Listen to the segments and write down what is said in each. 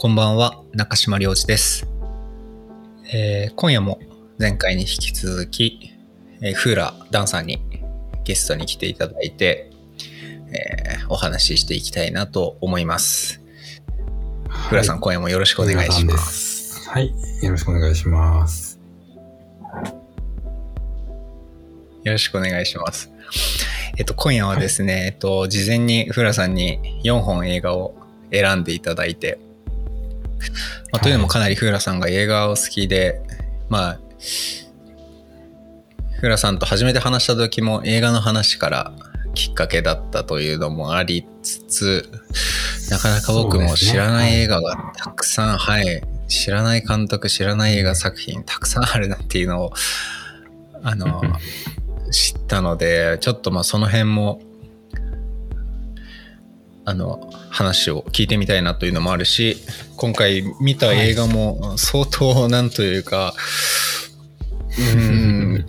こんばんは、中島良二です。えー今夜も前回に引き続き、えーフーラダンさんにゲストに来ていただいて、えーお話ししていきたいなと思います。フーラさん、今夜もよろしくお願いします。す。はい。よろしくお願いします。よろしくお願いします。えっと、今夜はですね、えっと、事前にフーラさんに4本映画を選んでいただいて、まあ、というのもかなりフーラさんが映画を好きで、まあ、フーラさんと初めて話した時も映画の話からきっかけだったというのもありつつ、なかなか僕も知らない映画がたくさん、はい、知らない監督、知らない映画作品たくさんあるなっていうのを、あの、知ったので、ちょっとまあその辺も、あの、話を聞いてみたいなというのもあるし、今回見た映画も相当なんというか、うーん、なん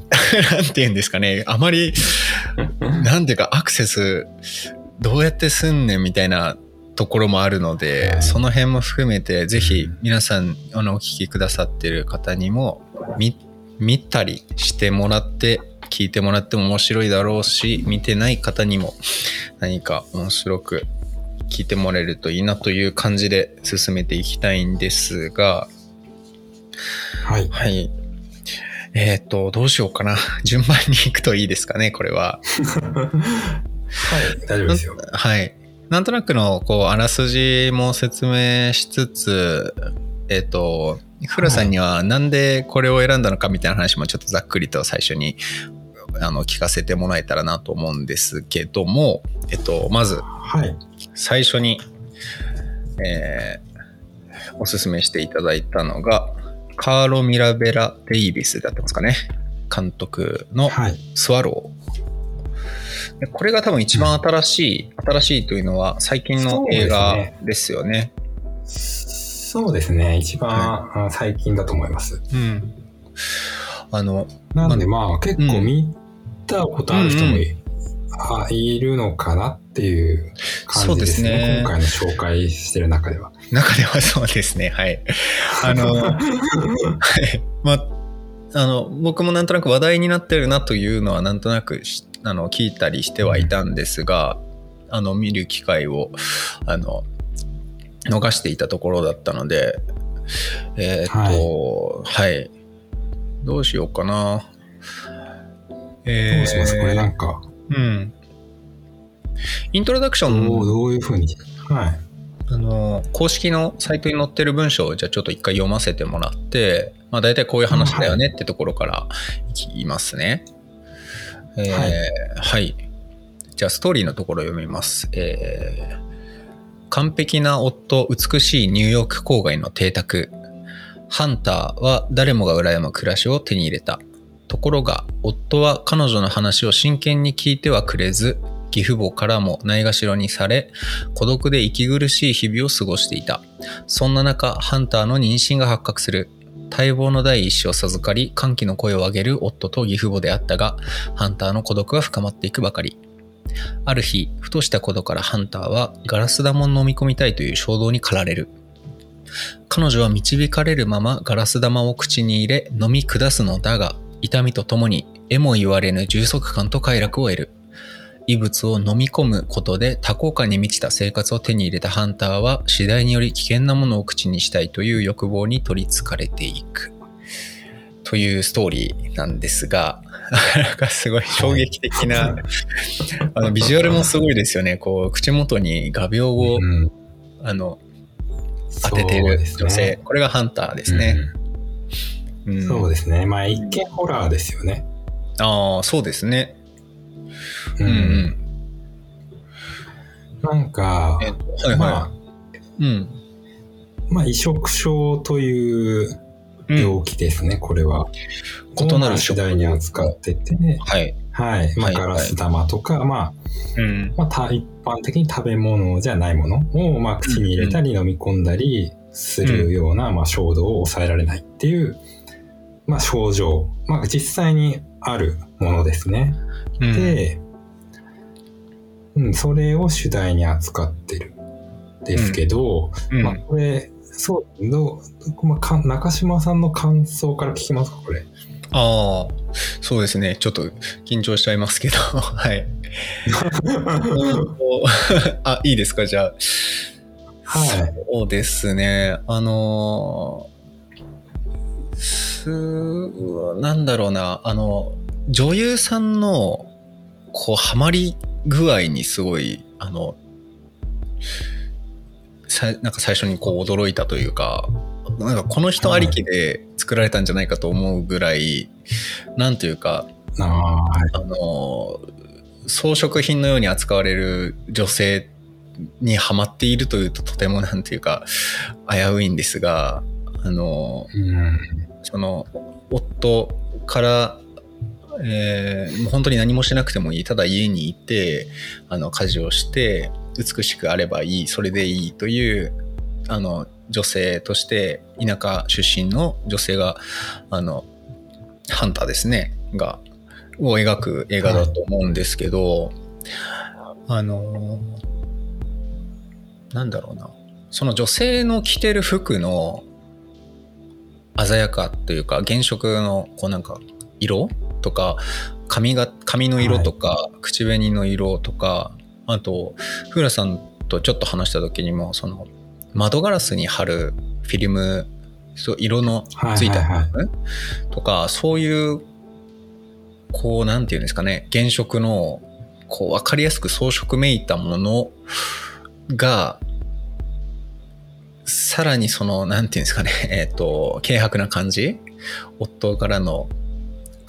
て言うんですかね、あまり、なんていうかアクセスどうやってすんねんみたいなところもあるので、はい。その辺も含めてぜひ皆さんあのお聞きくださってる方にも見見たりしてもらって聞いてもらっても面白いだろうし見てない方にも何か面白く聞いてもらえるといいなという感じで進めていきたいんですがはい。はいえっ、とどうしようかな 順番に行くといいですかねこれははい。大丈夫ですよ。はい。なんとなくの、こう、あらすじも説明しつつ、えっ、と、フラさんにはなんでこれを選んだのかみたいな話もちょっとざっくりと最初にあの聞かせてもらえたらなと思うんですけども、えっと、まずはい。最初に、えーおすすめしていただいたのが、カーロ・ミラベラ・デイビスだったんですかね。監督のはい。スワロー。でこれが多分一番新しい、新しいというのは最近の映画ですよね。そうですね。一番、あ最近だと思います。うん。あの、なのでまあ結構見たことある人もい,、うんあいるのかなっていう感じですね。そうですね今回の紹介してる中では。中ではそうですね。はい。あの、はい。まあ、あの、僕もなんとなく話題になってるなというのはなんとなくしあの聞いたりしてはいたんですが、あの、見る機会を、あの、逃していたところだったので、えーっと、はい、どうしようかな。えーどうします？これなんか、うん。イントロダクションどうどういうふうに？はい。あの公式のサイトに載ってる文章をじゃあちょっと一回読ませてもらって、まあ、大体こういう話だよねってところからいきますね。えーはいはい。じゃあストーリーのところを読みます。えー完璧な夫、美しいニューヨーク郊外の邸宅。ハンターは誰もが羨む暮らしを手に入れた。ところが、夫は彼女の話を真剣に聞いてはくれず、義父母からもないがしろにされ、孤独で息苦しい日々を過ごしていた。そんな中、ハンターの妊娠が発覚する。待望の第一子を授かり、歓喜の声を上げる夫と義父母であったが、ハンターの孤独が深まっていくばかり。ある日、ふとしたことからハンターはガラス玉を飲み込みたいという衝動に駆られる。彼女は導かれるままガラス玉を口に入れ飲み下すのだが、痛みとともに得も言われぬ充足感と快楽を得る。異物を飲み込むことで多幸感に満ちた生活を手に入れたハンターは次第により危険なものを口にしたいという欲望に取りつかれていく。というストーリーなんですが、なんかすごい衝撃的な、あのビジュアルもすごいですよね。こう口元に画鋲を、うんあの当てている女性、これがハンターですね。うんうんそうですね。まあ一見ホラーですよね。ああ、そうですね。ううんうん。なんか、えっとはいはい。まあ、うん。まあ移植症といううん病気ですね、これは。異なる主題に扱ってて、はい。はい。まあはいガラス玉とか、まあ、うん。まあ、た一般的に食べ物じゃないものを、まあ、口に入れたり飲み込んだりするような、まあ、衝動を抑えられないっていう、まあ、症状、まあ、実際にあるものですね。うん、で、うん、それを主題に扱ってるんですけど、うんまあ、これ、そう、どう、まあ、か中島さんの感想から聞きますか、これ。ああ、そうですね。ちょっと緊張しちゃいますけど、はい。あ、いいですか、じゃあ。はい。そうですね。あのす、なんだろうな、あの、女優さんの、こう、ハマり具合にすごい、あの、さなんか最初にこう驚いたというか、なんかこの人ありきで作られたんじゃないかと思うぐらい、なんというか、あの、装飾品のように扱われる女性にハマっているというととてもなんていうか危ういんですが、あの、うん。その夫から、えーもう本当に何もしなくてもいい。ただ家にいてあの家事をして美しくあればいい。それでいいというあの女性として田舎出身の女性があのハンターですね。がを描く映画だと思うんですけど、あのなんだろうな。その女性の着てる服の鮮やかというか原色のこうなんか色とか髪が髪の色とか、口紅の色とかあとフーラさんとちょっと話した時にもその窓ガラスに貼るフィルムそう色のついたフィルム？とかそういうこうなんていうんですかね原色のこう分かりやすく装飾めいたものがさらにその、なんていうんですかね、えっ、と、軽薄な感じ？夫からの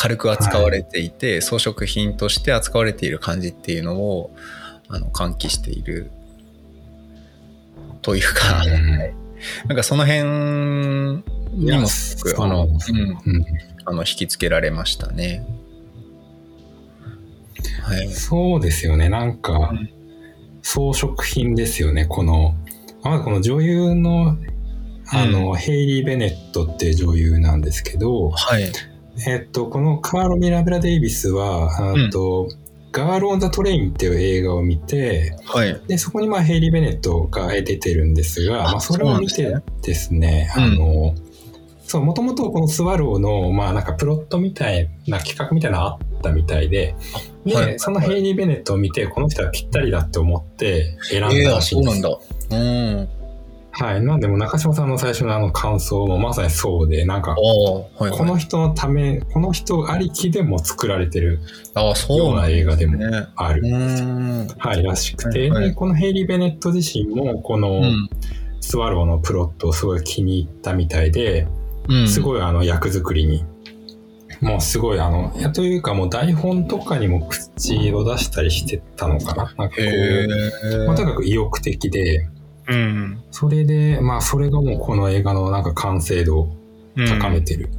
軽く扱われていて、装飾品として扱われている感じっていうのを、あの、喚起しているというか、うんはいなんかその辺にもすごく、あの、うん、うんあの、引きつけられましたね。はい。そうですよね。なんかうん、装飾品ですよね。この、まずこの女優の、あの、ヘイリー・ベネットっていう女優なんですけど、はい。えっと、このカーロ・ミラベラ・デイビスは、あと、ガール・オン・ザ・トレインっていう映画を見て、はい。で、そこにまあヘイリー・ベネットが出てるんですが、あまあそれを見てですね、うんあの、そう、もともとこのスワローの、まあなんかプロットみたいな企画みたいなのあったみたいで、で、はいそのヘイリー・ベネットを見て、この人はぴったりだって思って選んだらしいんです。そうなんだ。うん。はい。なんでもう中島さんの最初のあの感想もまさにそうで、なんかあ、あ、はい、はい。この人のため、この人ありきでも作られてるような映画でもね。ある。はい、らしくて、はいはいでこのヘイリー・ベネット自身も、この、うん。スワローのプロットをすごい気に入ったみたいで、うん。い。すごいあの役作りに、もうすごいあの、いやというかもう台本とかにも口を出したりしてたのかな。なんかこへう、え。まあ、とにかく意欲的で、うん。それで、まあそれがもうこの映画のなんか完成度を高めてる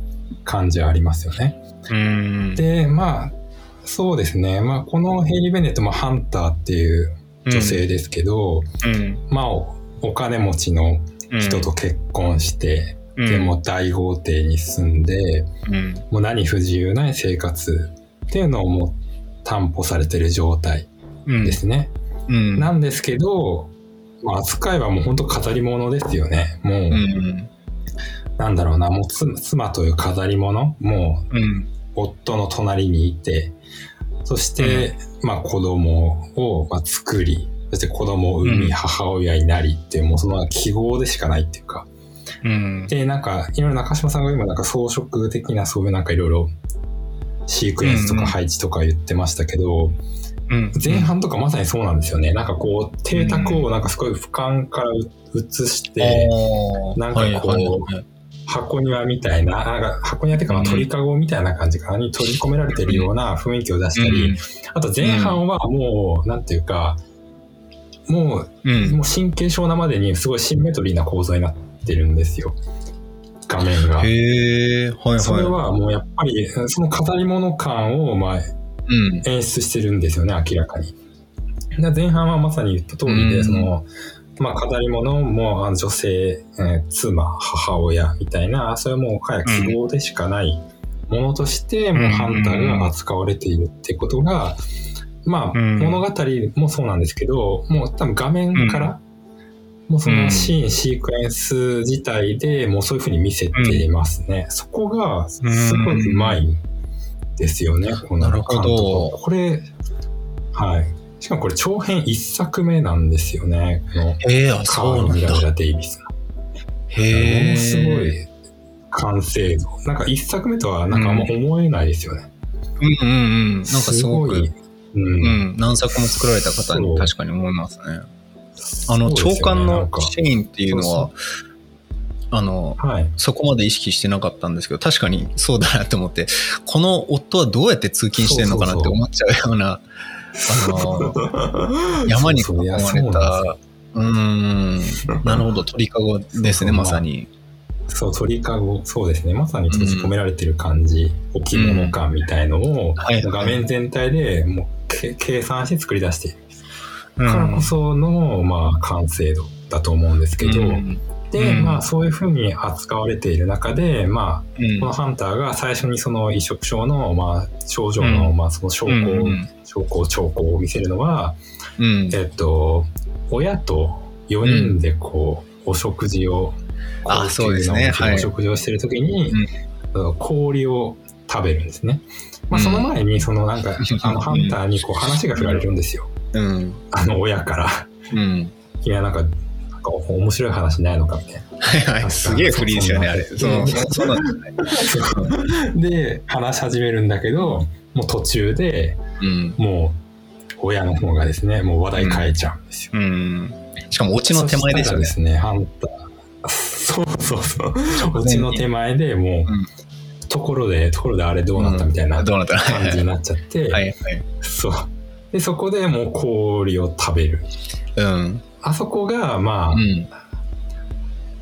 感じはありますよね。うん。で、まあ、そうですね。まあこのヘイリー・ベネットもハンターっていう女性ですけど、うん。まあおお金持ちのうん。人と結婚して、うん、でもう大豪邸に住んで、うん。もう何不自由ない生活っていうのをもう担保されてる状態うん。ですね。うん。なんですけど、まあ、扱いはもう本当飾り物ですよね。もう、うん。なんだろうな、もう妻妻という飾り物、もううん。夫の隣にいて、そして、まあ子供をまあ作り、そして子供を産み、うん母親になりっていう、もうその記号でしかないっていうか、うん。で、なんか、いろいろ中島さんが今なんか装飾的なそういうなんかいろいろシークエンスとか配置とか言ってましたけど、うん。前半とかまさにそうなんですよね。なんかこう、邸宅をなんかすごい俯瞰から映して、あーなんかこうはいはいはい箱庭みたいな、なんか箱庭っていうか鳥かごみたいな感じかなに取り込められてるような雰囲気を出したり、あと前半はもう、なんていうか、もうん。うう、ん。もう神経症なまでにすごいシンメトリーな構造になってるんですよ。画面が。へえ、はいはい。それはもうやっぱり、その飾り物感をまあうん。演出してるんですよね、明らかに。で前半はまさに言った通りで、うん。その、まあ、飾り物もあの女性、えー妻、母親みたいな、それはもうかや記号でしかないものとして、もうハンターが扱われているってことが、まあ、うん。物語もそうなんですけど、もう多分画面から、もうそのシーン、シークエンス自体でもうそういうふうに見せていますね。そこがすごいうまい。んですよね、このなるほどこれ、はい。しかもこれ長編一作目なんですよね。このへえ、あ、カそうなんだ。ーニミラ・デイビスの。へえ。ものすごい完成度。なんか一作目とはなんかあんま思えないですよね。うんうんうん。なんかすごく、いうんうん、何作も作られた方にそう確かに思いますね。あの、長官のシーンっていうのは、あの、はい。そこまで意識してなかったんですけど、確かにそうだなと思って、この夫はどうやって通勤してんのかなって思っちゃうような、あの、山に囲まれた、うーん、なるほど、鳥かごですね、まさに。そう、鳥かご、そうですね。まさに閉じ込められてる感じ、置物感みたいのを、はい画面全体でもうけ計算して作り出している。うんからこその、まあ、完成度だと思うんですけど、うん。で、うん。まあ、そういうふうに扱われている中で、まあ、うん。このハンターが最初にその移植症の、まあ、症状の、うん。まあ、その証拠証拠、兆候を見せるのは、うん。えっと、親と4人でこう、お食事を、あそうですね。お食事をしてるときに、氷を食べるんですね。まあ、うん。その前に、そのなんか、あの、ハンターにこう話が振られるんですよ。うん。あの、親から。うん。いや、なんか、なんか面白い話ないのかみたいな。はいはい。すげえフリーですよね、あれ。そそううそうそうなんですね。で、話し始めるんだけど、もう途中でうん。もう、親の方がですね、もう話題変えちゃうんですよ。うん。しかも、オチの手前ですよねそ。したらですね、ハンター。そうそうそう。オチの手前でもう、うんところで、ところであれどうなったみたいな感じになっちゃって、はいはい。そう。で、そこでもう氷を食べる。うん。あそこが、まあ、うん。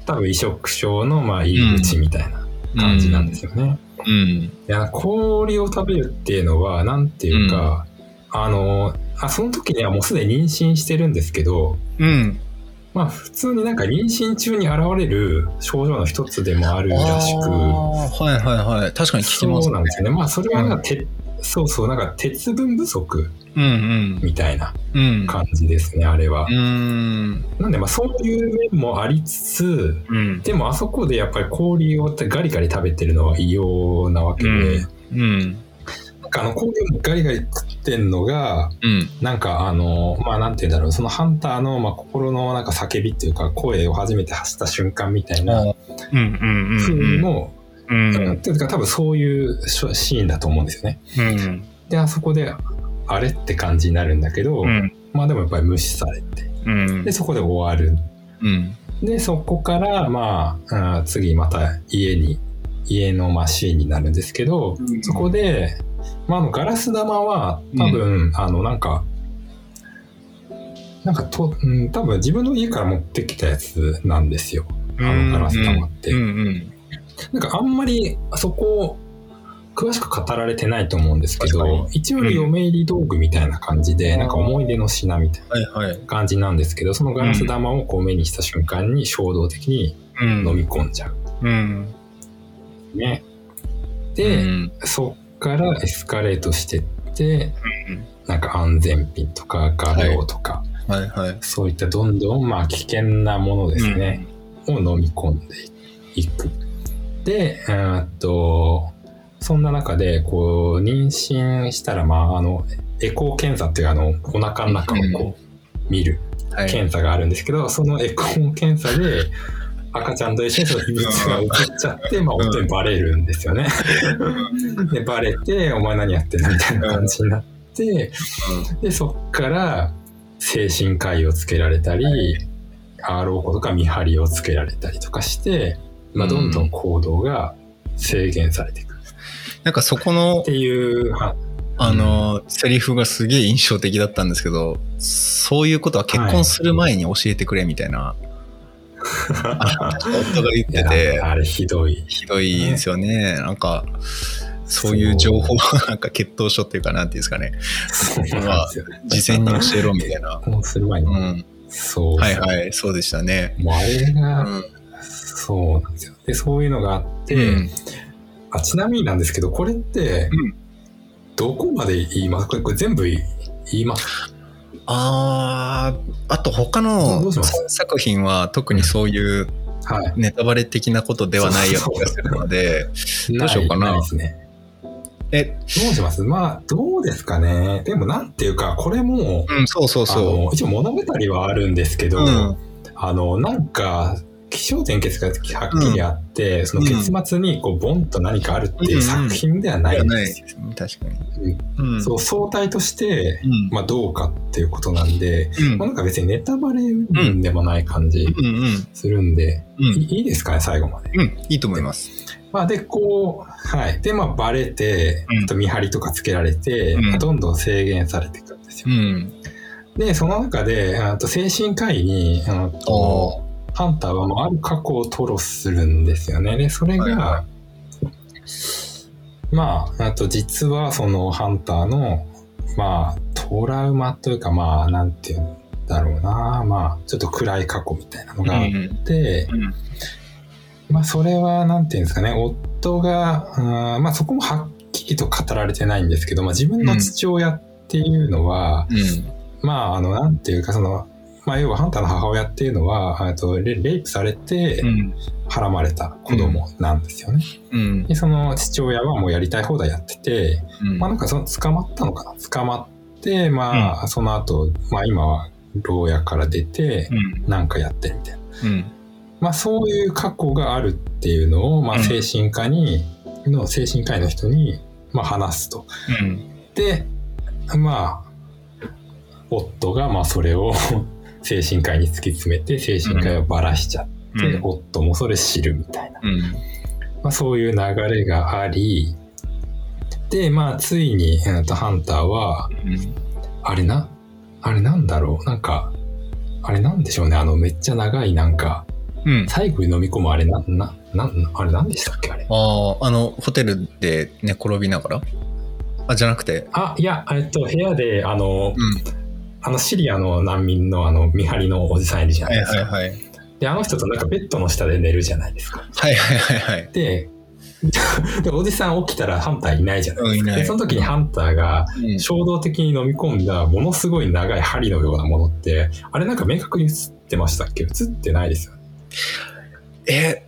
多分移植症の、まあ、入り口みたいな感じなんですよね。うん。いや、氷を食べるっていうのは、なんていうか、あの、あ、その時にはもうすでに妊娠してるんですけど、うん。まあ普通になんか妊娠中に現れる症状の一つでもあるらしく、はいはいはい。確かに聞きますそうなんですよね。まあそれはなんかて、そうそう、なんか鉄分不足うんみたいなうん。うん。感じですね、あれはう。ん。なんでまあそういう面もありつつ、うん。でもあそこでやっぱり氷をガリガリ食べてるのは異様なわけで、うん。なんかあの氷をガリガリ食ってんのが、うん。なんかあの、まあなんて言うんだろう、そのハンターのまあ心のなんか叫びっていうか声を初めて発した瞬間みたいなうんうんうん。風の、ううんん。っていうか多分そういうシーンだと思うんですよね。うん。で、あそこで、あれって感じになるんだけど、うん。まあでもやっぱり無視されて、うんで、。そこで終わる。うん。で、そこから、まあ、うん次また家に、家のまあシーンになるんですけど、うんそこで、まあ、あのガラス玉は多分、あのなんかなんかと、うん、多分自分の家から持ってきたやつなんですよあのガラス玉って、うんうん。なんかあんまりそこ詳しく語られてないと思うんですけど一応嫁入り道具みたいな感じで、うんなんか思い出の品みたいはいはい。な感じなんですけどそのガラス玉をこう目にした瞬間に衝動的にうん。飲み込んじゃううん。ね、うで、ん。そっからエスカレートしてってうんなんか安全ピンとか画量とか、はいはい。そういったどんどんまあ危険なものですね、を飲み込んでいく。で、えーっと、そんな中で、こう、妊娠したら、まあ、あの、エコー検査っていうあの、お腹の中をこう、見る。検査があるんですけど、そのエコー検査で、赤ちゃんと一緒にその異物が移っちゃって、まあ、本当にバレるんですよね。で、バレて、お前何やってんのみたいな感じになって、で、そっから、精神科医をつけられたり、RO コとか見張りをつけられたりとかして、まあ、どんどん行動が制限されていく。なんかそこのっ、ていう、はあの、セリフがすげえ印象的だったんですけど、そういうことは結婚する前に教えてくれみたいな、あ夫が言ってて、あれひどい。ひどいですよね。なんか、そういう情報はなんか血統書っていうかなんていうんですかね。そうなんですよ。事前に教えろみたいな。結婚する前に。うん。そう。はいはい、そうでしたね。もうあれうが、ん。そうなんですよ。で、そういうのがあって、うん。あちなみになんですけど、これってうん、どこまで言います？これこれ全部言います？あーあと他の作品は特にそういうはい。ネタバレ的なことではないような気がするので、どうしようかな。ないですね。え、どうします？まあ、どうですかね。でも、なんていうか、これも、うん、そうそうあその一応物語はあるんですけど、うん。あの、なんか、気象点結がはっきりあって、その結末にこうボンと何かあるっていう作品ではう。ないんですよ。ですね、確かに。うん。そう相対として、うん。まあ、どうかっていうことなんで、うんまあ、なんか別にネタバレでもない感じうんうん。するんで、うんいいいですかね最後まで。うん。いいと思います。まあ、でこうはいでまあバレて、と見張りとかつけられて、どんどん制限されていくんですよ。うん。でその中であと精神科医にあとおハンターはもうある過去を吐露するんですよね。でそれが、はいはまああと実はそのハンターのまあトラウマというかまあなんていうんだろうな。まあちょっと暗い過去みたいなのがあって、うんまあそれはなんていうんですかね。夫がうんまあそこもはっきりと語られてないんですけど、まあ、自分の父親っていうのは、うん。まああのなんていうかそのまあ要はハンターの母親っていうのはあとレレイプされてうん。はらまれた子供なんですよね。うん。でその父親はもうやりたい放題やってて、うん。まあなんかその捕まったのかな？捕まってまあその後まあ今は牢屋から出てうん。なんかやってるみたいな。うん。まあそういう過去があるっていうのを、まあうん精神科に、の精神科医の人に、まあ話すと。うん。で、まあ、夫がまあそれを精神科医に突き詰めて、精神科医をばらしちゃって、うん夫もそれ知るみたいな。うん。まあそういう流れがあり、で、まあついに、えーとハンターは、あれな、あれなんだろう、なんか、あれなんでしょうね、あのめっちゃ長いなんか、うん。最後に飲み込むあれな、な、なん、あれ何でしたっけあれ？ああ、あの、ホテルで寝転びながら？あ、じゃなくて？あ、いや、えっと、部屋で、あの、うん。あの、シリアの難民の、あの、見張りのおじさんいるじゃなはいいですか。はいはい。で、あの人となんかベッドの下で寝るじゃないですか。はいはいはいはい。で、で、おじさん起きたらハンターいないじゃないうん、いない。で、その時にハンターがうん衝動的に飲み込んだものすごい長い針のようなものって、あれなんか明確に映ってましたっけ？映ってないですよね。え、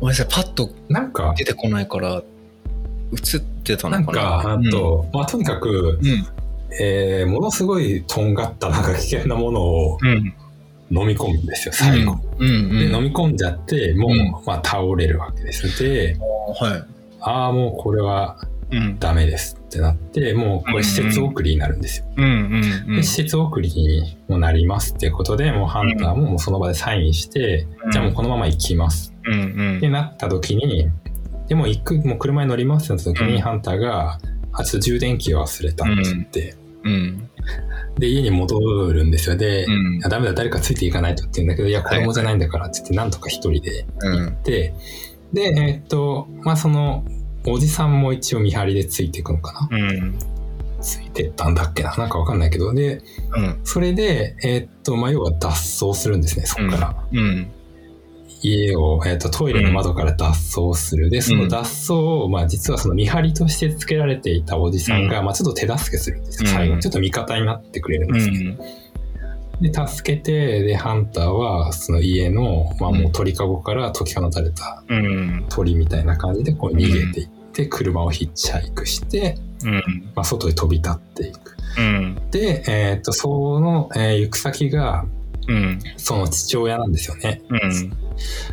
ごめんなさい、パッとなんか、出てこないから、映ってたなんのかな？か、あと、まあ、とにかく、うん。えーものすごいとんがったなんか危険なものをうん。飲み込むんですよ、最後。うん。うん。で、飲み込んじゃって、もう、うんまあ、倒れるわけです。で、はああ、もうこれはいうん。ダメですってなって、もうこれ施設送りになるんですよ。うんうんうんで、施設送りにもなりますっていうことで、もうハンターももうその場でサインして、うんじゃあもうこのまま行きますうんうんってなった時に、でも行く、もう車に乗りますってなった時に、うんハンターが、あ、ちょっと充電器を忘れたって言って、うん。で、家に戻るんですよ。で、うん。ダメだ、誰かついていかないとって言うんだけど、いや、子供じゃないんだからって言って、なんとか一人でうん。で、で、えーっと、まあ、その、おじさんも一応見張りでついていくのかな。うん。ついてったんだっけななんかわかんないけど、で、うん。それで、えーっと、まあ、要は脱走するんですね、そこから。うん家を、えーっと、トイレの窓から脱走する。で、その脱走を、まあ、実はその見張りとしてつけられていたおじさんが、まあ、ちょっと手助けするんですよ、最後に。ちょっと味方になってくれるんうですね。んで、助けて、で、ハンターは、その家の、まあ、もう鳥かごから解き放たれたうん鳥みたいな感じでこう逃げていって、車をヒッチハイクして、うんまあ、外へ飛び立っていく。うんで、えっと、その、えー行く先が、うんその父親なんですよね。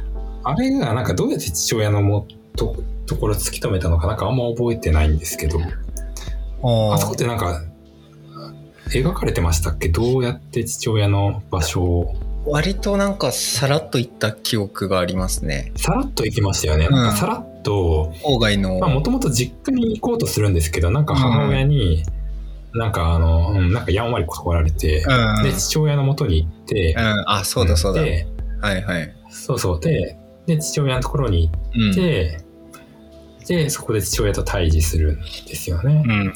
うんあれが、なんかどうやって父親のもとところ突き止めたのかなんかあんま覚えてないんですけど、ああそこってなんか、描かれてましたっけ？どうやって父親の場所を、割となんかさらっといった記憶がありますね。さらっと行きましたよね。うん。なんかさらっと、郊外の。まあもともと実家に行こうとするんですけど、なんか母親に、なんかあの、うんなんかやんわり断られて、うん。で、父親の元に行ってう、ん。あそうだそうだ。で、はいはい。そうそう。で、で、父親のところにうん行って、で、そこで父親と対峙するんですよね。うん。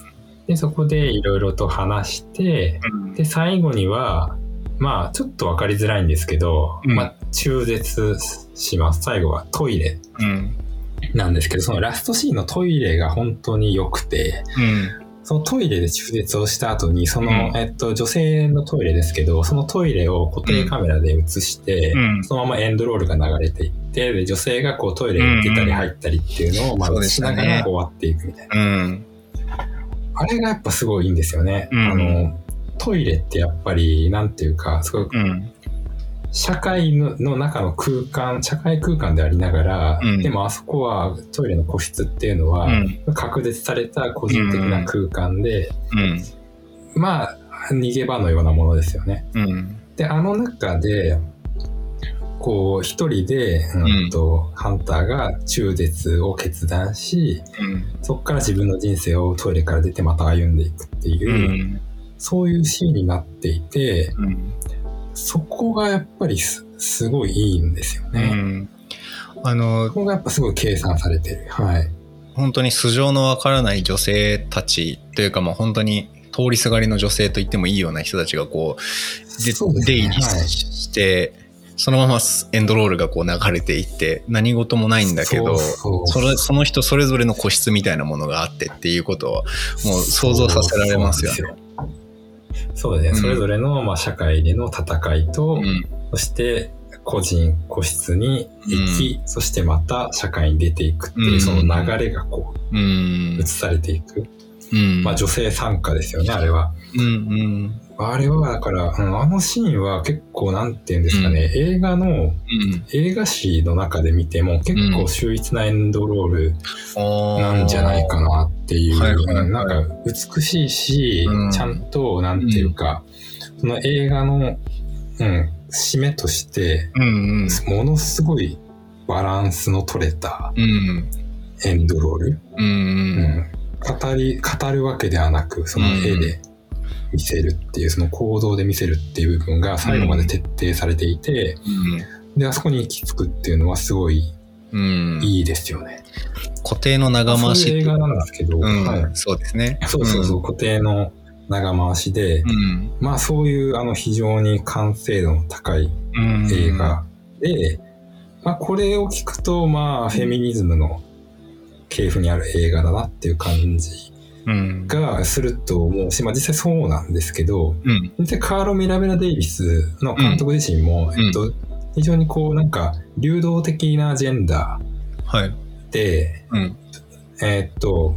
で、そこでいろいろと話して、うん。で、最後には、まあ、ちょっとわかりづらいんですけど、うん。まあ、中絶します。最後はトイレうん。なんですけど、そのラストシーンのトイレが本当に良くて、うんそのトイレで中絶をした後に、その、うんえっと、女性のトイレですけど、そのトイレを固定カメラで映して、うんそのままエンドロールが流れていって、で、女性がこうトイレに出たり入ったりっていうのを、まあ、そうでしながら終わっていくみたいな。うん。あれがやっぱすごいいいんですよね。うんあの、トイレってやっぱり、なんていうか、すごいうん。社会のの中の空間、社会空間でありながら、うんでもあそこはトイレの個室っていうのは、うん。確絶された個人的な空間で、うん。まあ、逃げ場のようなものですよね。うん。で、あの中で、こう、一人で、うんと、ハンターが中絶を決断し、うん。そこから自分の人生をトイレから出てまた歩んでいくっていうう、ん。そういうシーンになっていて、うん。そこがやっぱりすすごいいいんですようね。ん。あのそ、こがやっぱすごい計算されてる。はい。本当に素性のわからない女性たちというか、まあ本当に通りすがりの女性と言ってもいいような人たちがこう、で出入りはいして、そのままエンドロールがこう流れていって、何事もないんだけど、そその人それぞれの個室みたいなものがあってっていうことをもう想像させられますよね。そうですね。うん。それぞれの、まあ、社会での戦いと、うん。そして個人個室に行き、そしてまた社会に出ていくっていう、うん。その流れがこうう、ん。映されていく。うん。まあ女性参加ですよね、あれは。うんうんあれは、だから、うんあのシーンは結構、なんていうんですかね、映画の、うん。映画史の中で見ても結構秀逸なエンドロールなんじゃないかなっていう、なんか美しいし、うん。ちゃんと、なんていうか、その映画の、うん、締めとして、うんうん。ものすごいバランスの取れたうん。エンドロール。うんうん。語り、語るわけではなく、その絵で見せるっていう、その行動で見せるっていう部分が最後まで徹底されていて、で、あそこに行き着くっていうのはすごいうんうんいいですよね。固定の長回し映画なんですけど、うんはいそうですね。そうそうそう、固定の長回しで、うん。まあそういうあの非常に完成度の高いうん。映画で、まあこれを聞くと、まあフェミニズムの系譜にある映画だなっていう感じうん。がすると思うし、まあ実際そうなんですけど、うん。実際カーロ・ミラベラ・デイビスの監督自身も、んえっと、非常にこうなんか流動的なジェンダはい。ーで、うん。えっと、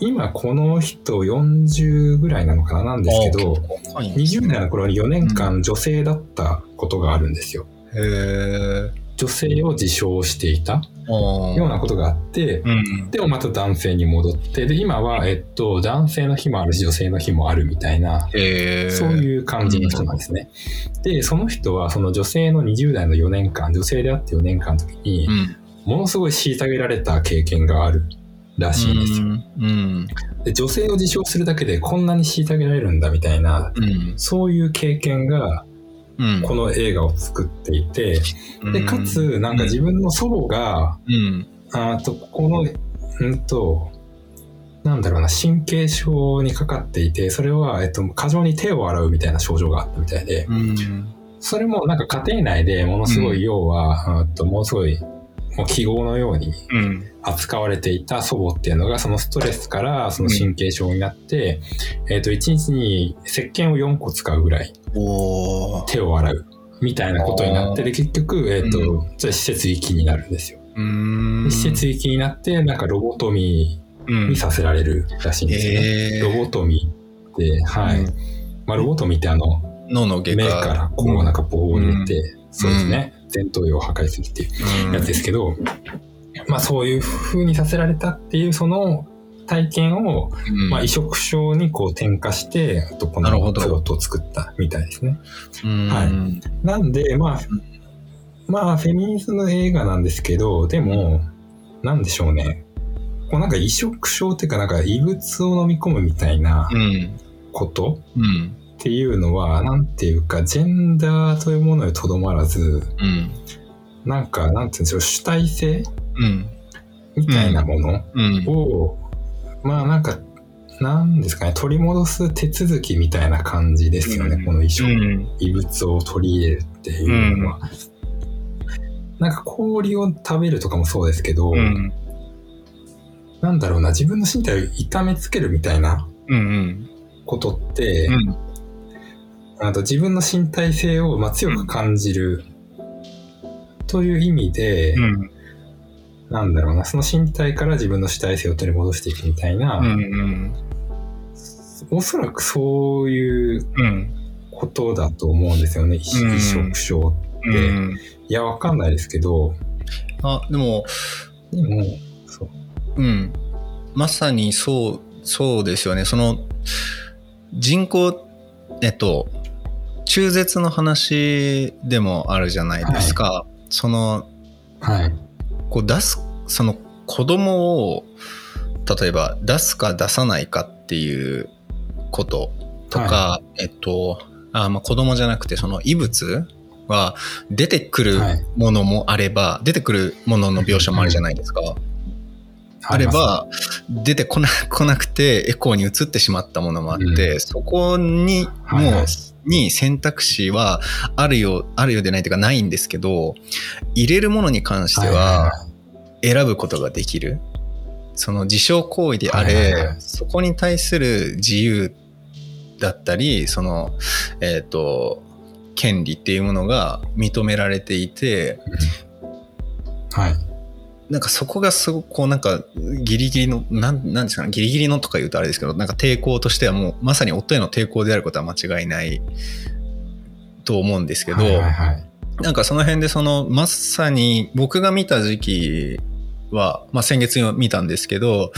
今この人40ぐらいなのかななんですけど、あー、20代の頃に4年間女性だったことがあるんですよ。へえ。女性を自称していた。ようなことがあって、うん。でもまた男性に戻って、で、今は、えっと、男性の日もあるし、女性の日もあるみたいな。そういう感じの人なんですね。で、その人は、その女性の20代の4年間、女性であって4年間の時にう、ん。ものすごい虐げられた経験があるらしいんですよ。うん。で女性を自称するだけでこんなに虐げられるんだみたいな、うん。そういう経験がうん。この映画を作っていて、で、かつ、なんか自分の祖母が、うん。あーと、この、うんと、なんだろうな、神経症にかかっていて、それは、えっと、過剰に手を洗うみたいな症状があったみたいで、うん。それもなんか家庭内でものすごうんい、要は、うんと、ものすごい、もう記号のようにうん。扱われていた祖母っていうのが、そのストレスからその神経症になって、えっと、1日に石鹸を4個使うぐらい。手を洗うみたいなことになって、で、結局、えっと、うそれ施設行きになるんですよ。うん。施設行きになって、なんかロボトミうんーにさせられるらしいんですよね。へえ。ロボトミーって、はい。うんまあ、ロボトミーってあの、脳の。目からこうなんか棒を入れて、そうですね、前頭葉を破壊するっていううんやつですけど、まあそういう風にさせられたっていうその体験を、うんまあ移植症にこう転化して、あとこのプロットを作ったみたいですね。うんはいなんで、まあ、まあフェミニズム映画なんですけど、でも、なんでしょうね。こうなんか移植症っていうかなんか異物を飲み込むみたいなうん。ことうん。っていうのは、なんていうか、ジェンダーというものにとどまらず、うん。なんか、なんていうんでしょう、主体性うん。みたいなものうん。を、まあなんか、なんですかね、取り戻す手続きみたいな感じですよね、うんこの移植、うん。異物を取り入れるっていうのは。なんか氷を食べるとかもそうですけど、うん。なんだろうな、自分の身体を痛めつけるみたいなうんことって、うん。うん。あと自分の身体性をまあ強く感じるという意味で、うん。なんだろうな、その身体から自分の主体性を取り戻していくみたいな、うんうん。おそらくそういううん。ことだと思うんですよね、意識触症。うん。いや、わかんないですけど、あ、でも、でも、そう。うん。まさにそう、そうですよね。その、人口、えっと、中絶の話でもあるじゃないですか。その、はい。こう出す、その子供を、例えば出すか出さないかっていうこととか、えっと、あまあ子供じゃなくてその異物は出てくるはい。ものもあれば、出てくるものの描写もあるじゃないですか。あれば、出てこな こなくてエコーに移ってしまったものもあって、そこにもう、はいはいに選択肢はあるよあるようでないというかないんですけど入れるものに関しては選ぶことができる。その自傷行為であれ、そこに対する自由だったりそのえっ、と権利っていうものが認められていてはい。なんかそこがすごくこうなんかギリギリのなんなんですかねギリギリのとか言うとあれですけどなんか抵抗としてはもうまさに夫への抵抗であることは間違いないと思うんですけど、はいはいはい。なんかその辺でそのまさに僕が見た時期は、まあ、先月見たんですけど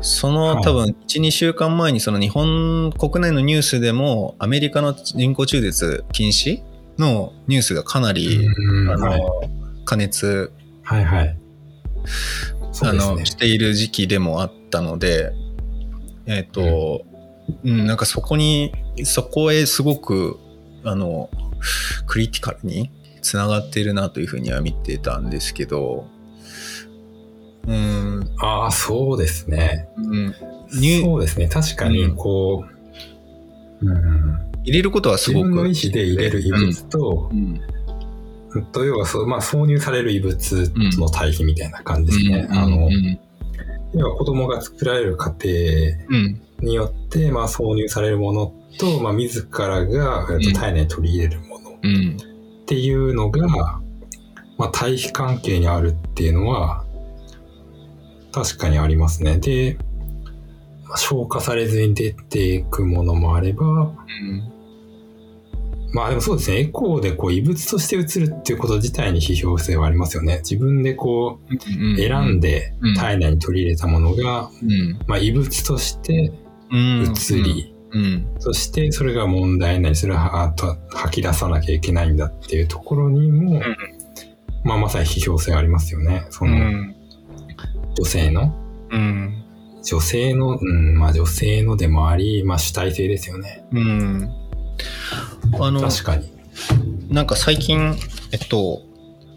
そはいの多分12週間前にその日本国内のニュースでもアメリカの人工中絶禁止のニュースがかなり、あの加熱はいはい。そあの。している時期でもあったのでえっ、と、うん、なんかそこにそこへすごくあのクリティカルにつながっているなというふうには見てたんですけどうんああ、そうですね。うん入そうですね。確かに、こう、うん、入れることはすごく自分の意思で入れる異物と、うんと要はそう、まあ、挿入される異物との対比みたいな感じですね。うん。あの、うん。要は子供が作られる過程うん。によって、まあ、挿入されるものと、まあ、自らが、えっうん。と体内に取り入れるものっうん。ていうのが、まあ、対比関係にあるっていうのは、確かにありますね。で、まあ消化されずに出ていくものもあれば、うんまあでもそうですね、エコーでこう異物として映るっていうこと自体に批評性はありますよね。自分でこううん。選んでうん。体内に取り入れたものが、うん。まあ異物としてうん。移り、うん。そしてそれが問題なり、それをはと吐き出さなきゃいけないんだっていうところにも、まあまさに批評性ありますよね。そうのん。女性の、うん。女性の、うん、まあ女性のでもあり、まあ主体性ですよね。うんあの確かに。なんか最近、えっと、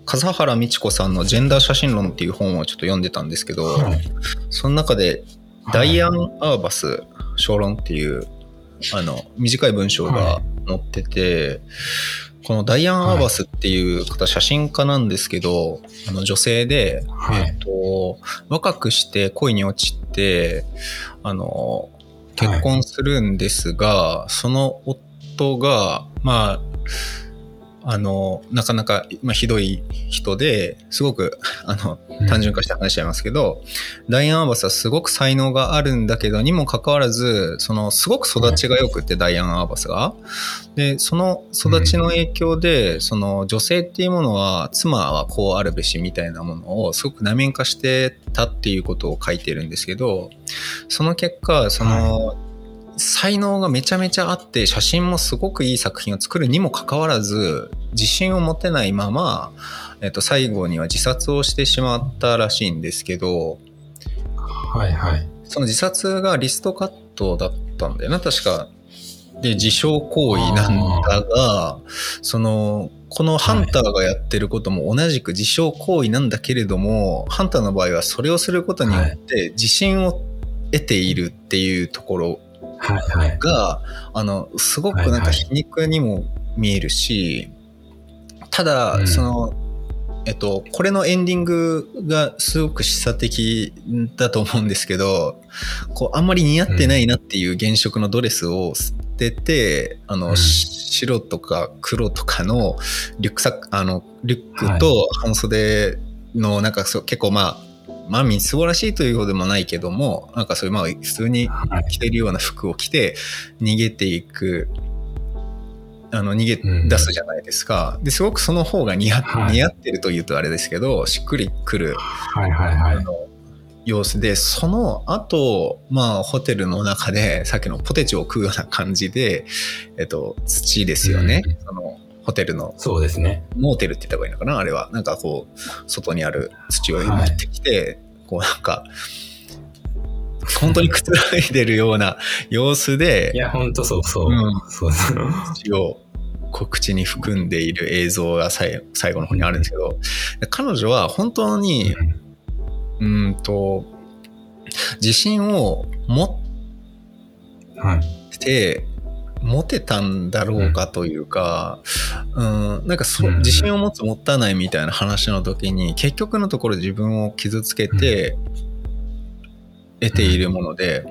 笠原美智子さんの「ジェンダー写真論」っていう本をちょっと読んでたんですけど、はい。その中でダイアン・アーバス小論っていうあの短い文章が載ってて、このダイアン・アーバスっていう方写真家なんですけど、あの女性で、はい。えっと、若くして恋に落ちてあの結婚するんですが、その夫がまああのなかなか、まあ、ひどい人ですごくあの単純化して話しちゃいますけど、ダイアン・アーバスはすごく才能があるんだけどにもかかわらずそのすごく育ちが良くて、ダイアン・アーバスが。でその育ちの影響で、その女性っていうものは妻はこうあるべしみたいなものをすごく内面化してたっていうことを書いてるんですけどその結果その、才能がめちゃめちゃあって写真もすごくいい作品を作るにもかかわらず自信を持てないまま、えっと、最後には自殺をしてしまったらしいんですけどはいはい。その自殺がリストカットだったんだよな確か。で自傷行為なんだがそのこのハンターがやってることも同じく自傷行為なんだけれども、ハンターの場合はそれをすることによって自信を得ているっていうところはいはい。があのすごくなんか皮肉にも見えるし、ただ、うん。そのえっと、これのエンディングがすごく示唆的だと思うんですけど、こう、あんまり似合ってないなっていう原色のドレスを捨てて、あの、うん。白とか黒とかのリュックサック、あの、リュックと半袖の、なんかそう結構まあ、まあ、みすぼらしいというほどでもないけども、なんかそういう、まあ、普通にはい。着てるような服を着て逃げていくあの逃げうん出すじゃないですか、ですごくその方が似合,、はい。似合ってるというとあれですけどしっくりくるはいはいはい。あ。の様子でその後まあホテルの中でさっきのポテチを食うような感じで、えっと、土ですよね、うん。そのホテルのそうですね。モーテルって言った方がいいのかな？あれはなんかこう外にある土を持ってきて、こうなんか本当にくつろいでるような 様子でいや、ほんとそうそう。うんそうそう。土をこう口に含んでいる映像が最最後の方にあるんですけど彼女は本当にうーんと自信を持はい。って持てたんだろうかというか、うん、なんかそうん。自信を持つ持たないみたいな話の時に結局のところ自分を傷つけて得ているもので、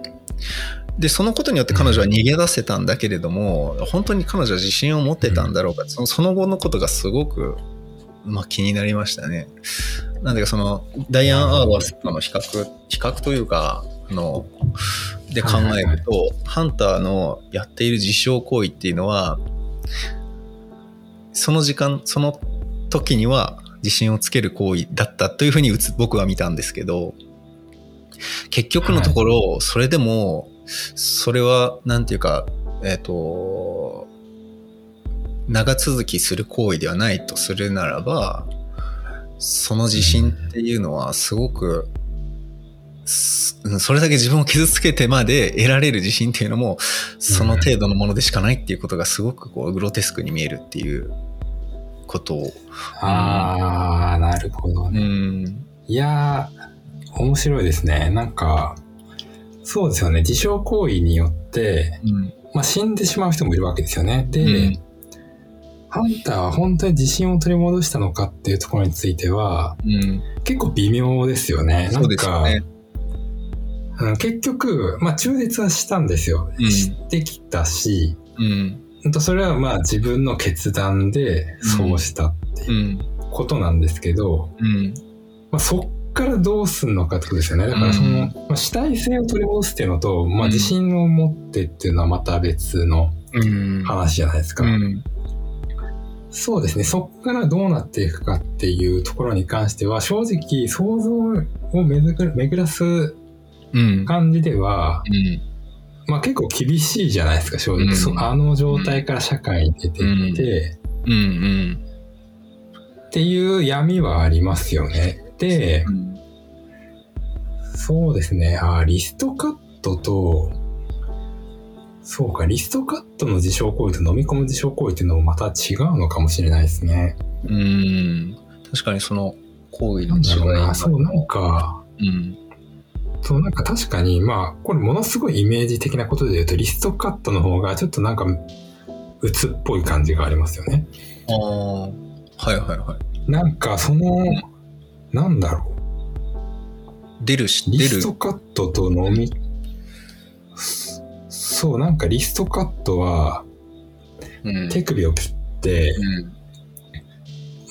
でそのことによって彼女は逃げ出せたんだけれども、本当に彼女は自信を持ってたんだろうか、そのその後のことがすごく、まあ、気になりましたね。なんでかそのダイアン・アーバスとの比較比較というかあので考えると、ハンターのやっている自傷行為っていうのはその時間その時には自信をつける行為だったというふうに僕は見たんですけど結局のところ、それでもそれはなんていうかえっ、と長続きする行為ではないとするならばその自信っていうのはすごくそれだけ自分を傷つけてまで得られる自信っていうのもその程度のものでしかないっていうことがすごくこうグロテスクに見えるっていうことをあー、なるほどうね。んいやー、面白いですね。なんか、そうですよね。自傷行為によって、うんまあ、死んでしまう人もいるわけですよね。で、うんハンターは本当に自信を取り戻したのかっていうところについては、うん結構微妙ですよね。なそうんですよか、ねうん結局、まあ、中絶はしたんですよ。うん。してきたし、うん。それはまあ自分の決断でそうしたってういうん。ことなんですけど、うん。まあ、そっからどうすんのかってことですよね。だからその、うんまあ、主体性を取り戻すっていうのと、まあ、うん。自信を持ってっていうのはまた別のうん。話じゃないですか。うん。そうですね。そっからどうなっていくかっていうところに関しては、正直想像を巡らすうん感じでは、うんまあ結構厳しいじゃないですか、正直。あの状態から社会に出ていって、うんうんっていう闇はありますよね。で、うんそうですね。あリストカットと、そうか、リストカットの自傷行為と飲み込む自傷行為っていうのもまた違うのかもしれないですね。うん確かにその行為の違いな。そう、なんか、うんそう、なんか確かに、まあ、これものすごいイメージ的なことで言うと、リストカットの方がちょっとなんか、鬱っぽい感じがありますよね。ああはいはいはいなんか、その、なんだろ出るしう。リ出るストカットと飲み、そう、なんかリストカットは、うん手首を切って、うん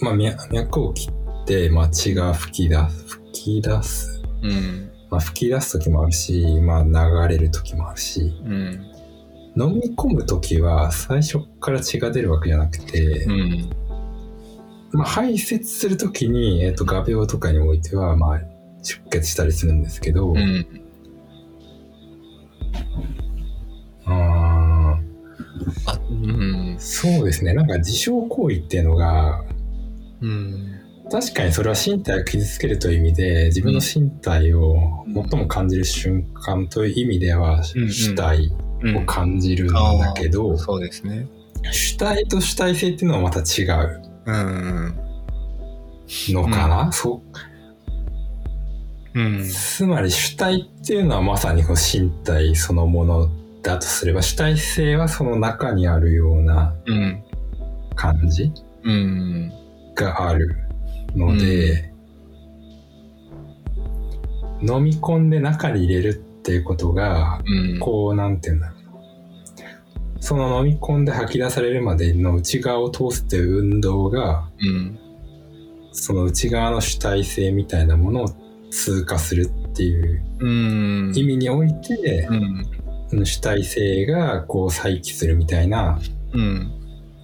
まあ、脈脈を切って、まあ、血が吹き出す、吹き出す。うんまあ、吹き出す時もあるし、まあ、流れる時もあるし、うん。飲み込む時は最初から血が出るわけじゃなくて、うん。まあ、排泄する時に、えっ、と、画鋲とかにおいては、まあ、出血したりするんですけど、うん。うー。んあうん。そうですね。なんか自傷行為っていうのが、うん確かにそれは身体を傷つけるという意味で、自分の身体を最も感じる瞬間という意味では、うんうん。主体うん。を感じるんだけど、そうですね。主体と主体性っていうのはまた違ううんのかな、そう。うん。つまり主体っていうのはまさにこの身体そのものだとすれば主体性はその中にあるようなうん。感じうん。があるので、飲み込んで中に入れるっていうことが、うん。こう、なんていうんだろうな。その飲み込んで吐き出されるまでの内側を通すっていう運動が、うん。その内側の主体性みたいなものを通過するっていううん。意味においてう、ん。主体性がこう再起するみたいなうん。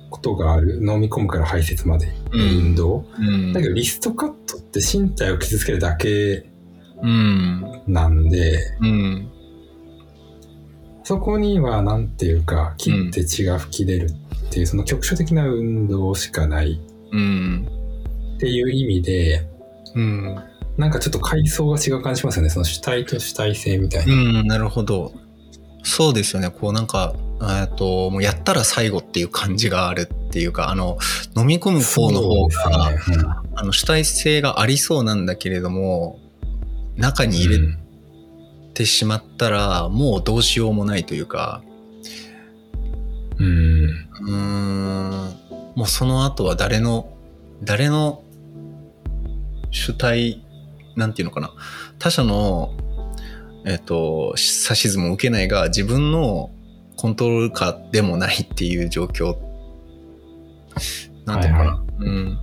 ことがある。飲み込むから排泄までの運動。うん。だけどリストカットって身体を傷つけるだけうん。なんで、うん。そこにはなんていうか、切って血が吹き出るっていう、その局所的な運動しかないうん。っていう意味で、うん。なんかちょっと階層が違う感じしますよね。その主体と主体性みたいな。うん、なるほど。そうですよね。こうなんか、えっと、もうやったら最後っていう感じがあるっていうか、あの、飲み込む方の方が、そうですねあの主体性がありそうなんだけれども、中に入れうんてしまったら、もうどうしようもないというか、うん。うーん、もうその後は誰の、誰の主体、なんていうのかな、他者の、えっ、と、指図も受けないが、自分のコントロール下でもないっていう状況。なんていうのかな。はうん。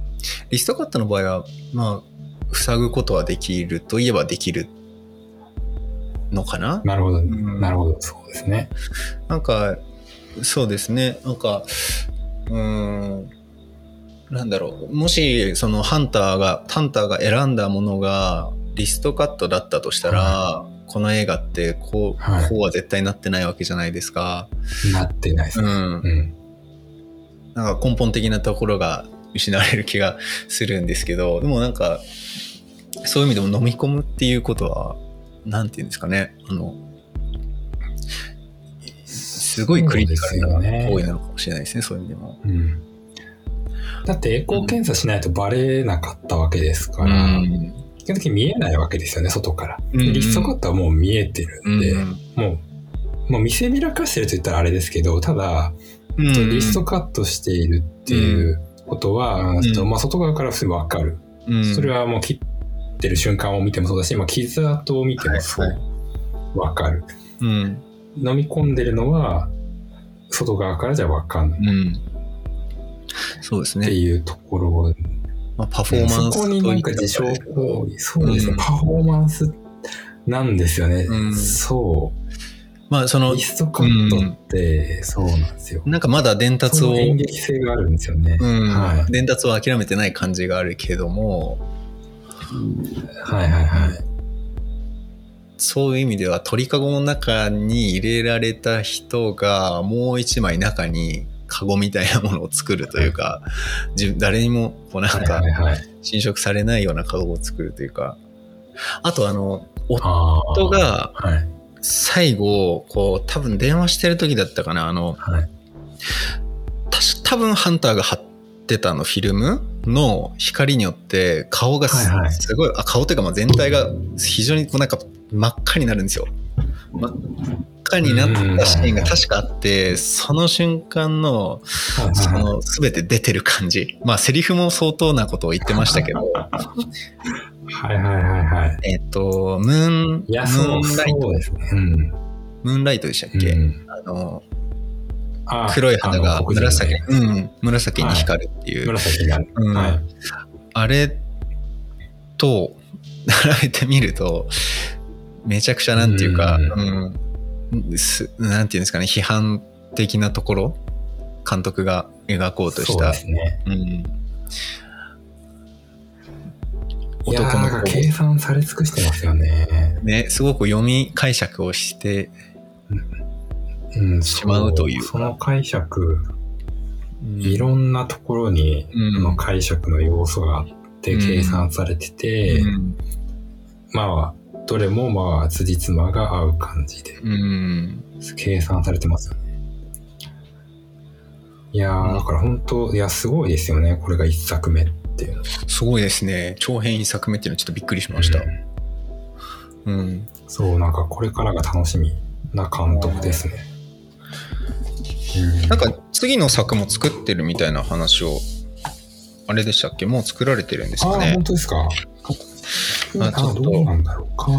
リストカットの場合は、まあ、塞ぐことはできるといえばできるのかななるほど。んなるほど。そうですね。なんか、そうですね。なんか、うーん、なんだろう。もし、そのハンターが、ハンターが選んだものがリストカットだったとしたら、この映画ってこう、はいこうは絶対なってないわけじゃないですか。なってないですね。うん。うん。なんか根本的なところが失われる気がするんですけど、でもなんか、そういう意味でも飲み込むっていうことは、なんていうんですかね。あの、すごいクリティカルな行為なのかもしれないですね、そういう意味でも。うん。だってエコー検査しないとバレなかったわけですから、うん基本的に見えないわけですよね、外から。うんうんリストカットはもう見えてるんで、うんもう、もう見せびらかしてると言ったらあれですけど、ただ、うんリストカットしているっていうことは、んちょっとまあ外側から普通にわかる。うんそれはもう切ってる瞬間を見てもそうだし、まあ、傷跡を見てもそうはいはわかる。うん。飲み込んでるのは、外側からじゃわかんないうん。そうですね。っていうところまあ、パフォーマンスそこになんか自傷行為、そうですね、うんパフォーマンスなんですよね。うんそ。まあ、そうのリ、ストカットって、そうなんですよ。なんかまだ伝達を、演劇性があるんですよね。うんはい。伝達を諦めてない感じがあるけども、はいはいはい。そういう意味では鳥かごの中に入れられた人がもう一枚中にカゴみたいなものを作るというか、自分誰にもこうなんはいか。侵食されないようなカゴを作るというか、あとあの、夫がはい。最後、こう多分電話してる時だったかな、あの、はい。多分ハンターが貼ってたのフィルムの光によって顔がす,、はいはい。ごいあ顔というかまあ全体が非常にこうなんか真っ赤になるんですよ。真っ赤になったシーンが確かあってその瞬間のその全て出てる感じ。まあセリフも相当なことを言ってましたけど はいはいはいはい。えっとムーンいや、ムーンライトですね。うん。ムーンライトでしたっけ、うんあのあ黒い肌が紫、ねうん、紫に光るっていう、紫が。うんはい。あれと並べてみると、めちゃくちゃなんていうか、ううん、すなんていうんですかね、批判的なところ、監督が描こうとしたそうで、すね。うん、男のなんか子計算され尽くしてますよね。ね、すごく読み解釈をして、うん、しまうというか。その解釈、うん。いろんなところに、うの解釈の要素があってうん。計算されてて、うん。まあ、どれもまあ、辻褄が合う感じで、うん。計算されてますよね。いやー、だから本当、いや、すごいですよね。これが一作目っていう。すごいですね。長編一作目っていうのはちょっとびっくりしました。うんうん。そう、なんかこれからが楽しみな監督ですね。うんなんか次の作も作ってるみたいな話をあれでしたっけ？もう作られてるんですああ、かね本当ですか？ああちょっとどうなんだろうか。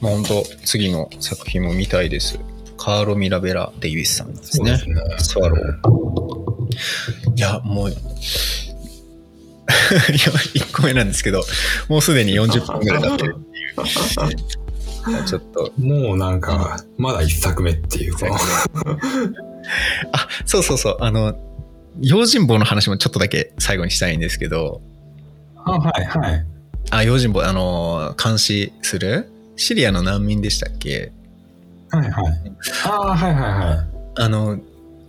まあ本当次の作品も見たいです。カーロ・ミラベラ・デイビスさんですね。すね。スワロー。いや、もう、1個目なんですけど、もうすでに40分ぐらい経ってるっていう。ちょっと、もうなんか、まだ一作目っていうか。あ、そうそうそう、あの、用心棒の話もちょっとだけ最後にしたいんですけど、あ、はいはい。あ、用心棒、あの、監視する？シリアの難民でしたっけ？はいはい。ああ、はいはいはい。あの、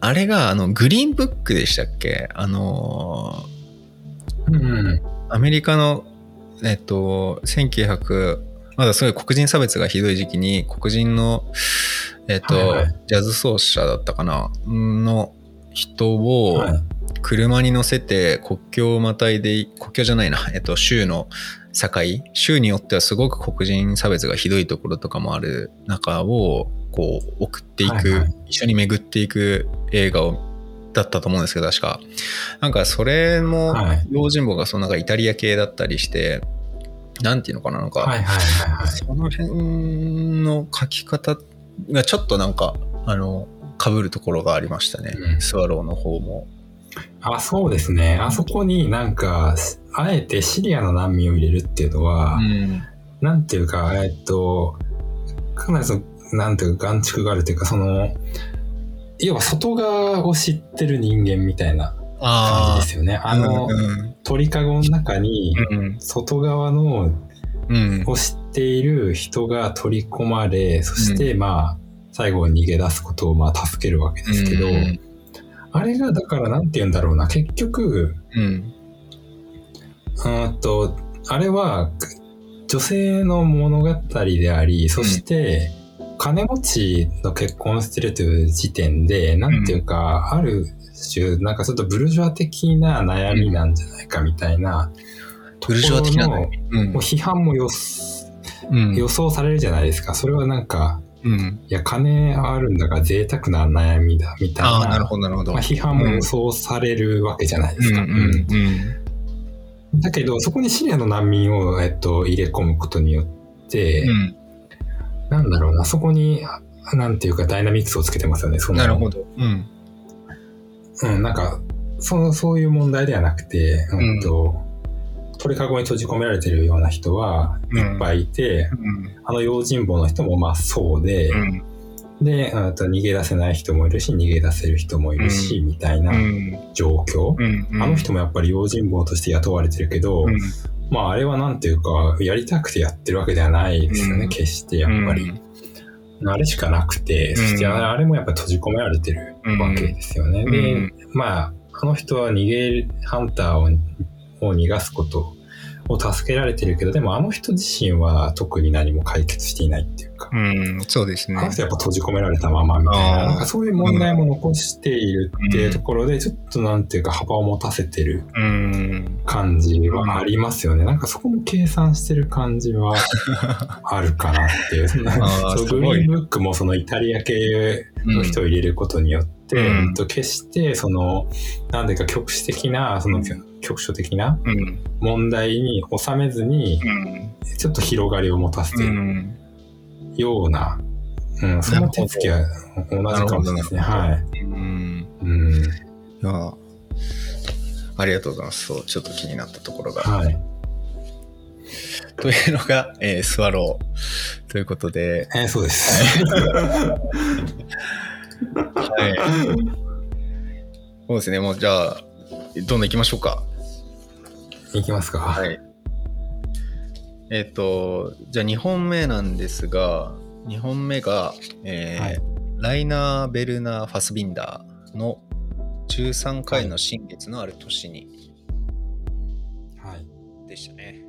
あれが、あの、グリーンブックでしたっけ？あの、うん。うん。アメリカの、えっと、1900、まだすごい黒人差別がひどい時期に、黒人の、えっと、はいはい。ジャズ奏者だったかなの人をはい。車に乗せて国境をまたいで、国境じゃないな、えっと、州の境、州によってはすごく黒人差別がひどいところとかもある中を、こう、送っていく、はいはい。一緒に巡っていく映画を、だったと思うんですけど、確か。なんか、それも、はい用心棒がそのなんかイタリア系だったりして、なんていうのかな、なんか。その辺の書き方がちょっとなんか、あの、被るところがありましたね。うんスワローの方も。あ、そうですね。あそこになんか、あえてシリアの難民を入れるっていうのは、うん。なんていうか、えっと、かなりその、なんていうか、眼蓄があるというか、その、要は外側を知ってる人間みたいな感じあですよね。ああの、うん鳥かごの中に、うん外側のうん。を知っている人が取り込まれ、そしてまあ、最後に逃げ出すことをまあ助けるわけですけど、うんあれがだからなんて言うんだろうな、結局、うん。うと、あれは女性の物語であり、そして、金持ちの結婚してるという時点で、なんていうか、ある種、なんかちょっとブルジョア的な悩みなんじゃないかみたいな、ブルジョア的なうんもう批判も予想されるじゃないですか。それはなんか、うんいや、金あるんだから贅沢な悩みだ、みたいな。なるほど、なるほど。まあ、批判も予想されるわけじゃないですか。うんだけど、そこにシリアの難民を、えっと、入れ込むことによって、うんなんだろうな、そこに、あなんていうかダイナミクスをつけてますよね。その。なるほど。うん。うん、なんか、その、そういう問題ではなくて、うんと、鳥かごに閉じ込められてるような人はいっぱいいて、うん。あの用心棒の人もまあそうで、うん。で、うんと逃げ出せない人もいるし、逃げ出せる人もいるし、みたいなうん。状況。うん。あの人もやっぱり用心棒として雇われてるけど、うんまああれはなんていうか、やりたくてやってるわけではないですよね、うん決してやっぱり。あれしかなくて、そしてあれもやっぱ閉じ込められてるわけですよね。うんで、まあ、あの人は逃げる、ハンターをを逃がすことを助けられてるけど、でもあの人自身は特に何も解決していないっていうか、うん、そうですねあの。人はやっぱ閉じ込められたままみたいな、なんかそういう問題も残しているっていうところで、ちょっとなんていうか幅を持たせてるうん。感じはありますよね。なんかそこも計算してる感じは あるかなっていう。そのあーそうすごいグリーンブックもそのイタリア系の人を入れることによって、うん決してその、なんていうか局地的な、その局所的なうん。問題に収めずに、うん。ちょっと広がりを持たせてるうん。ような、うん、その手つきは同じかもしれないですね。はい。うん。うん。いや、ありがとうございます。そう、ちょっと気になったところが。はい。というのが、えースワローということで、えーそうです。はい。そうですね、もうじゃあ、どんどん行きましょうか。いきますか。はい。えっ、と、じゃあ2本目なんですが、2本目が、えーはいライナー・ベルナー・ファスビンダーの13回の新月のある年にはい。でしたね。